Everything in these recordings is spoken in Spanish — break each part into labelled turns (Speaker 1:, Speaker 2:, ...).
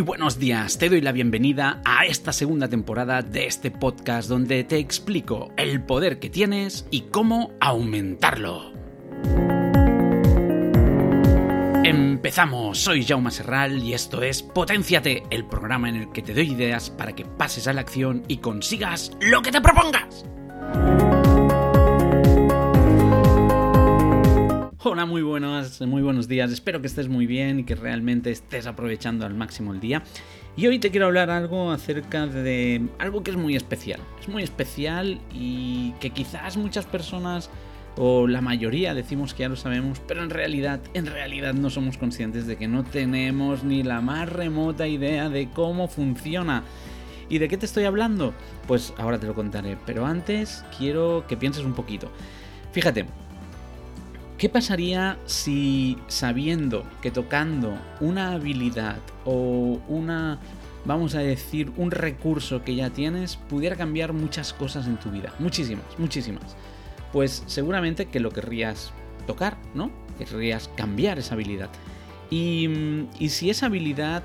Speaker 1: Buenos días, te doy la bienvenida a esta segunda temporada de este podcast donde te explico el poder que tienes y cómo aumentarlo. Empezamos, soy Jaume Serral y esto es Potenciate, el programa en el que te doy ideas para que pases a la acción y consigas lo que te propongas. Muy buenos, muy buenos días. Espero que estés muy bien y que realmente estés aprovechando al máximo el día. Y hoy te quiero hablar algo acerca de algo que es muy especial. Es muy especial y que quizás muchas personas o la mayoría decimos que ya lo sabemos, pero en realidad, en realidad no somos conscientes de que no tenemos ni la más remota idea de cómo funciona. ¿Y de qué te estoy hablando? Pues ahora te lo contaré, pero antes quiero que pienses un poquito. Fíjate, ¿Qué pasaría si sabiendo que tocando una habilidad o una, vamos a decir, un recurso que ya tienes, pudiera cambiar muchas cosas en tu vida? Muchísimas, muchísimas. Pues seguramente que lo querrías tocar, ¿no? Querrías cambiar esa habilidad. Y, y si esa habilidad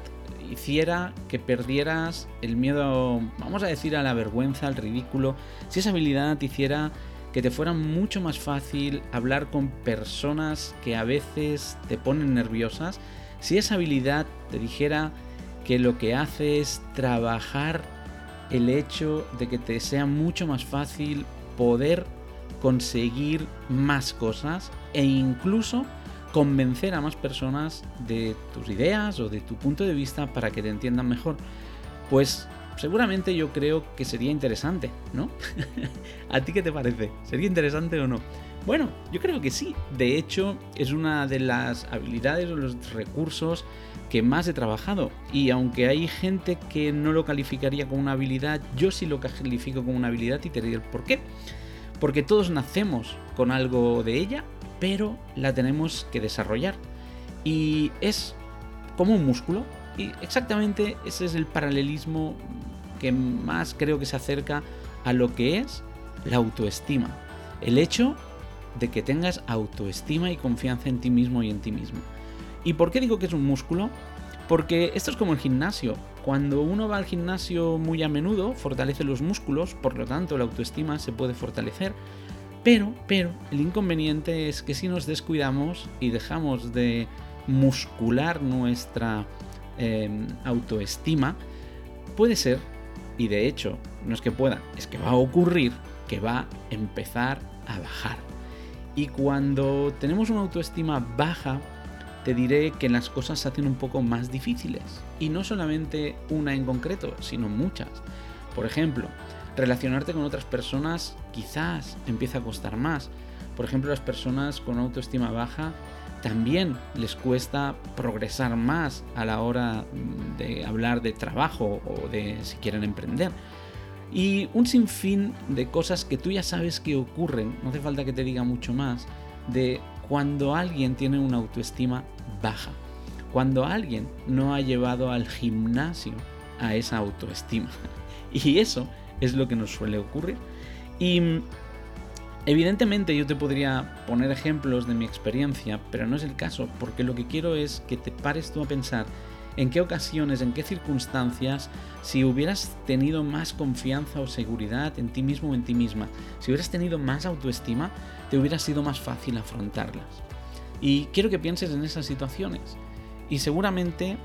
Speaker 1: hiciera que perdieras el miedo, vamos a decir, a la vergüenza, al ridículo, si esa habilidad hiciera que te fuera mucho más fácil hablar con personas que a veces te ponen nerviosas, si esa habilidad te dijera que lo que hace es trabajar el hecho de que te sea mucho más fácil poder conseguir más cosas e incluso convencer a más personas de tus ideas o de tu punto de vista para que te entiendan mejor. Pues seguramente yo creo que sería interesante, ¿no? ¿A ti qué te parece? ¿Sería interesante o no? Bueno, yo creo que sí. De hecho, es una de las habilidades o los recursos que más he trabajado. Y aunque hay gente que no lo calificaría como una habilidad, yo sí lo califico como una habilidad y te diré el por qué. Porque todos nacemos con algo de ella, pero la tenemos que desarrollar. Y es como un músculo. Y exactamente ese es el paralelismo más creo que se acerca a lo que es la autoestima. El hecho de que tengas autoestima y confianza en ti mismo y en ti mismo. ¿Y por qué digo que es un músculo? Porque esto es como el gimnasio. Cuando uno va al gimnasio muy a menudo, fortalece los músculos, por lo tanto la autoestima se puede fortalecer. Pero, pero, el inconveniente es que si nos descuidamos y dejamos de muscular nuestra eh, autoestima, puede ser y de hecho, no es que pueda, es que va a ocurrir que va a empezar a bajar. Y cuando tenemos una autoestima baja, te diré que las cosas se hacen un poco más difíciles. Y no solamente una en concreto, sino muchas. Por ejemplo, relacionarte con otras personas quizás empieza a costar más. Por ejemplo, las personas con autoestima baja también les cuesta progresar más a la hora de hablar de trabajo o de si quieren emprender. Y un sinfín de cosas que tú ya sabes que ocurren, no hace falta que te diga mucho más, de cuando alguien tiene una autoestima baja, cuando alguien no ha llevado al gimnasio a esa autoestima. Y eso es lo que nos suele ocurrir. Y Evidentemente yo te podría poner ejemplos de mi experiencia, pero no es el caso, porque lo que quiero es que te pares tú a pensar en qué ocasiones, en qué circunstancias, si hubieras tenido más confianza o seguridad en ti mismo o en ti misma, si hubieras tenido más autoestima, te hubiera sido más fácil afrontarlas. Y quiero que pienses en esas situaciones. Y seguramente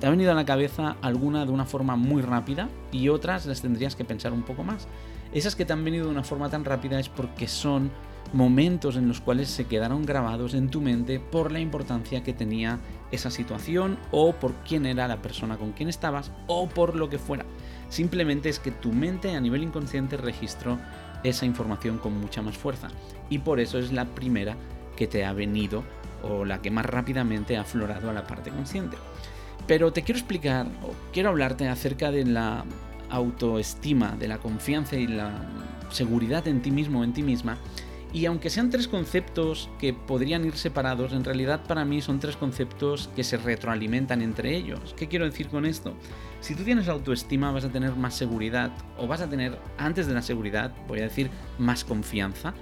Speaker 1: te ha venido a la cabeza alguna de una forma muy rápida y otras las tendrías que pensar un poco más. Esas que te han venido de una forma tan rápida es porque son momentos en los cuales se quedaron grabados en tu mente por la importancia que tenía esa situación o por quién era la persona con quien estabas o por lo que fuera. Simplemente es que tu mente a nivel inconsciente registró esa información con mucha más fuerza y por eso es la primera que te ha venido o la que más rápidamente ha aflorado a la parte consciente. Pero te quiero explicar o quiero hablarte acerca de la autoestima, de la confianza y la seguridad en ti mismo en ti misma. Y aunque sean tres conceptos que podrían ir separados, en realidad para mí son tres conceptos que se retroalimentan entre ellos. ¿Qué quiero decir con esto? Si tú tienes autoestima vas a tener más seguridad o vas a tener, antes de la seguridad, voy a decir, más confianza.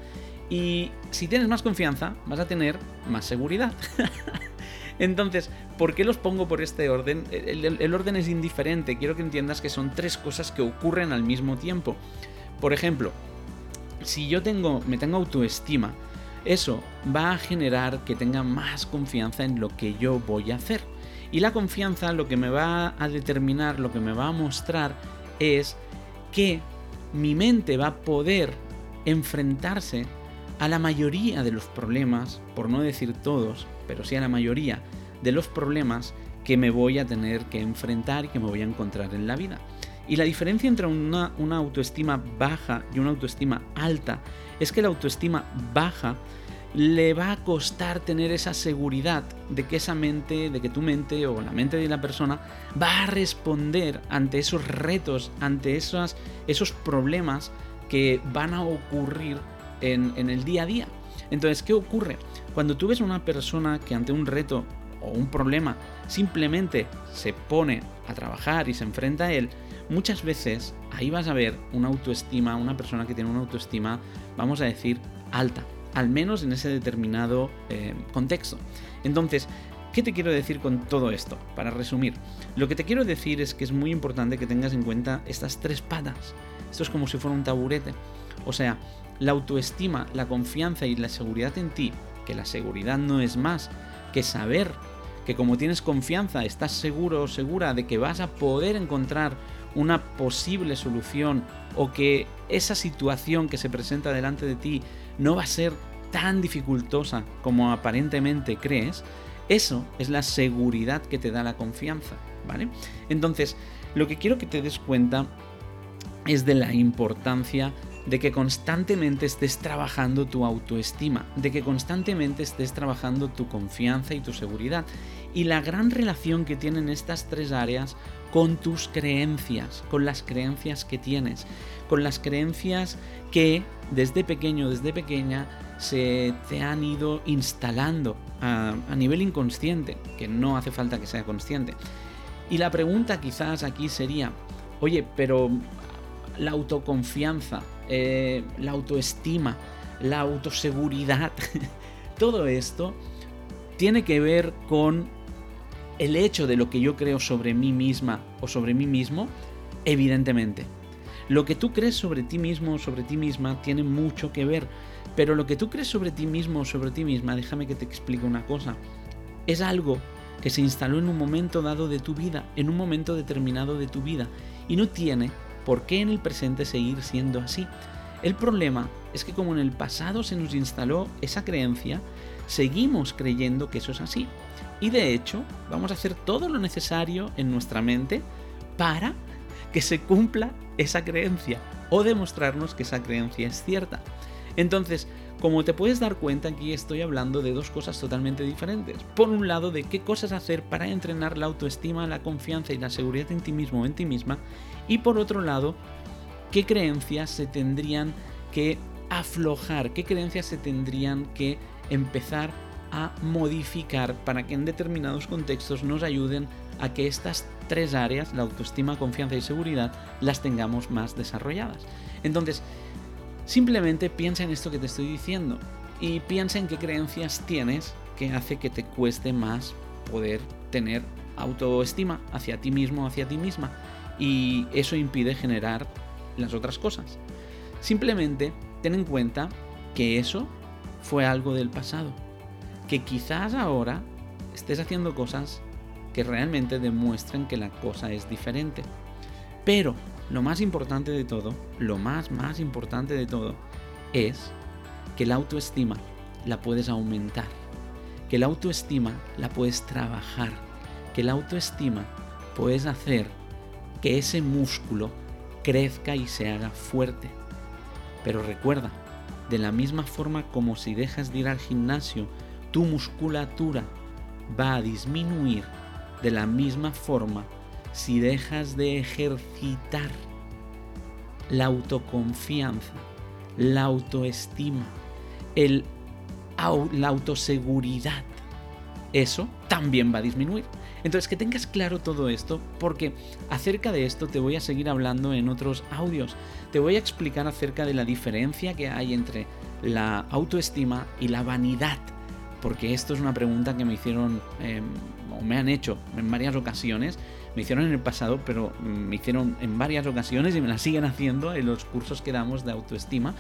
Speaker 1: Y si tienes más confianza vas a tener más seguridad. Entonces, ¿por qué los pongo por este orden? El, orden es indiferente. Quiero que entiendas que son tres cosas que ocurren al mismo tiempo. Por ejemplo, si yo tengo, me tengo autoestima, eso va a generar que tenga más confianza en lo que yo voy a hacer. Y la confianza lo que me va a determinar, lo que me va a mostrar es que mi mente va a poder enfrentarse a la mayoría de los problemas, por no decir todos, pero sí a la mayoría de los problemas que me voy a tener que enfrentar y que me voy a encontrar en la vida. Y la diferencia entre una, una autoestima baja y una autoestima alta es que la autoestima baja le va a costar tener esa seguridad de que esa mente, de que tu mente o la mente de la persona va a responder ante esos retos, ante esos, esos problemas que van a ocurrir en, en el día a día. Entonces, ¿qué ocurre? Cuando tú ves a una persona que ante un reto o un problema simplemente se pone a trabajar y se enfrenta a él, muchas veces ahí vas a ver una autoestima, una persona que tiene una autoestima, vamos a decir, alta al menos en ese determinado eh, contexto. Entonces, ¿qué te quiero decir con todo esto? Para resumir, lo que te quiero decir es que es muy importante que tengas en cuenta estas tres patas. Esto es como si fuera un taburete. O sea, la autoestima, la confianza y la seguridad en ti, que la seguridad no es más que saber que como tienes confianza, estás seguro o segura de que vas a poder encontrar una posible solución o que esa situación que se presenta delante de ti no va a ser tan dificultosa como aparentemente crees, eso es la seguridad que te da la confianza, ¿vale? Entonces, lo que quiero que te des cuenta es de la importancia de que constantemente estés trabajando tu autoestima, de que constantemente estés trabajando tu confianza y tu seguridad, y la gran relación que tienen estas tres áreas con tus creencias, con las creencias que tienes, con las creencias que desde pequeño, desde pequeña, se te han ido instalando a, nivel inconsciente, que no hace falta que sea consciente. Y la pregunta quizás aquí sería, oye, pero la autoconfianza, eh, la autoestima, la autoseguridad, todo esto tiene que ver con el hecho de lo que yo creo sobre mí misma o sobre mí mismo, evidentemente. Lo que tú crees sobre ti mismo o sobre ti misma tiene mucho que ver, pero lo que tú crees sobre ti mismo o sobre ti misma, déjame que te explique una cosa, es algo que se instaló en un momento dado de tu vida, en un momento determinado de tu vida, y no tiene por qué en el presente seguir siendo así. El problema es que como en el pasado se nos instaló esa creencia, seguimos creyendo que eso es así. Y de hecho, vamos a hacer todo lo necesario en nuestra mente para que se cumpla esa creencia o demostrarnos que esa creencia es cierta. Entonces, como te puedes dar cuenta, aquí estoy hablando de dos cosas totalmente diferentes. Por un lado, de qué cosas hacer para entrenar la autoestima, la confianza y la seguridad en ti mismo o en ti misma. Y por otro lado, qué creencias se tendrían que aflojar, qué creencias se tendrían que empezar a modificar para que en determinados contextos nos ayuden a que estas tres áreas, la autoestima, confianza y seguridad, las tengamos más desarrolladas. Entonces, simplemente piensa en esto que te estoy diciendo y piensa en qué creencias tienes que hace que te cueste más poder tener autoestima hacia ti mismo, hacia ti misma. Y eso impide generar las otras cosas. Simplemente ten en cuenta que eso fue algo del pasado que quizás ahora estés haciendo cosas que realmente demuestren que la cosa es diferente. Pero lo más importante de todo, lo más, más importante de todo, es que la autoestima la puedes aumentar, que la autoestima la puedes trabajar, que la autoestima puedes hacer que ese músculo crezca y se haga fuerte. Pero recuerda, de la misma forma como si dejas de ir al gimnasio tu musculatura va a disminuir de la misma forma si dejas de ejercitar la autoconfianza, la autoestima, el, la autoseguridad. Eso también va a disminuir. Entonces, que tengas claro todo esto, porque acerca de esto te voy a seguir hablando en otros audios. Te voy a explicar acerca de la diferencia que hay entre la autoestima y la vanidad porque esto es una pregunta que me hicieron em, o me han hecho en varias ocasiones. Me hicieron en el pasado, pero me hicieron en varias ocasiones y me la siguen haciendo en los cursos que damos de autoestima,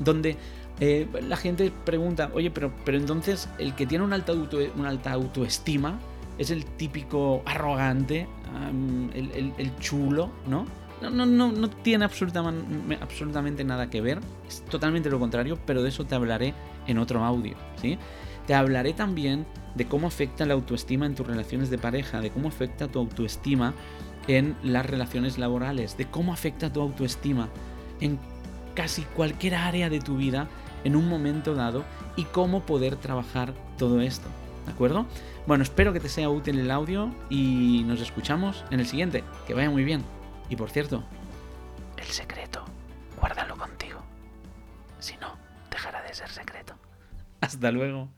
Speaker 1: donde eh, la gente pregunta, oye, pero, pero entonces el que tiene una alta, una alta autoestima es el típico arrogante, el, chulo, ¿no? No, no, no, no tiene absolutamente, absolutamente nada que ver, es totalmente lo contrario, pero de eso te hablaré en otro audio, ¿sí? Te hablaré también de cómo afecta la autoestima en tus relaciones de pareja, de cómo afecta tu autoestima en las relaciones laborales, de cómo afecta tu autoestima en casi cualquier área de tu vida en un momento dado y cómo poder trabajar todo esto. ¿De acuerdo? Bueno, espero que te sea útil el audio y nos escuchamos en el siguiente. Que vaya muy bien. Y por cierto, el secreto, guárdalo contigo. Si no, dejará de ser secreto. Hasta luego.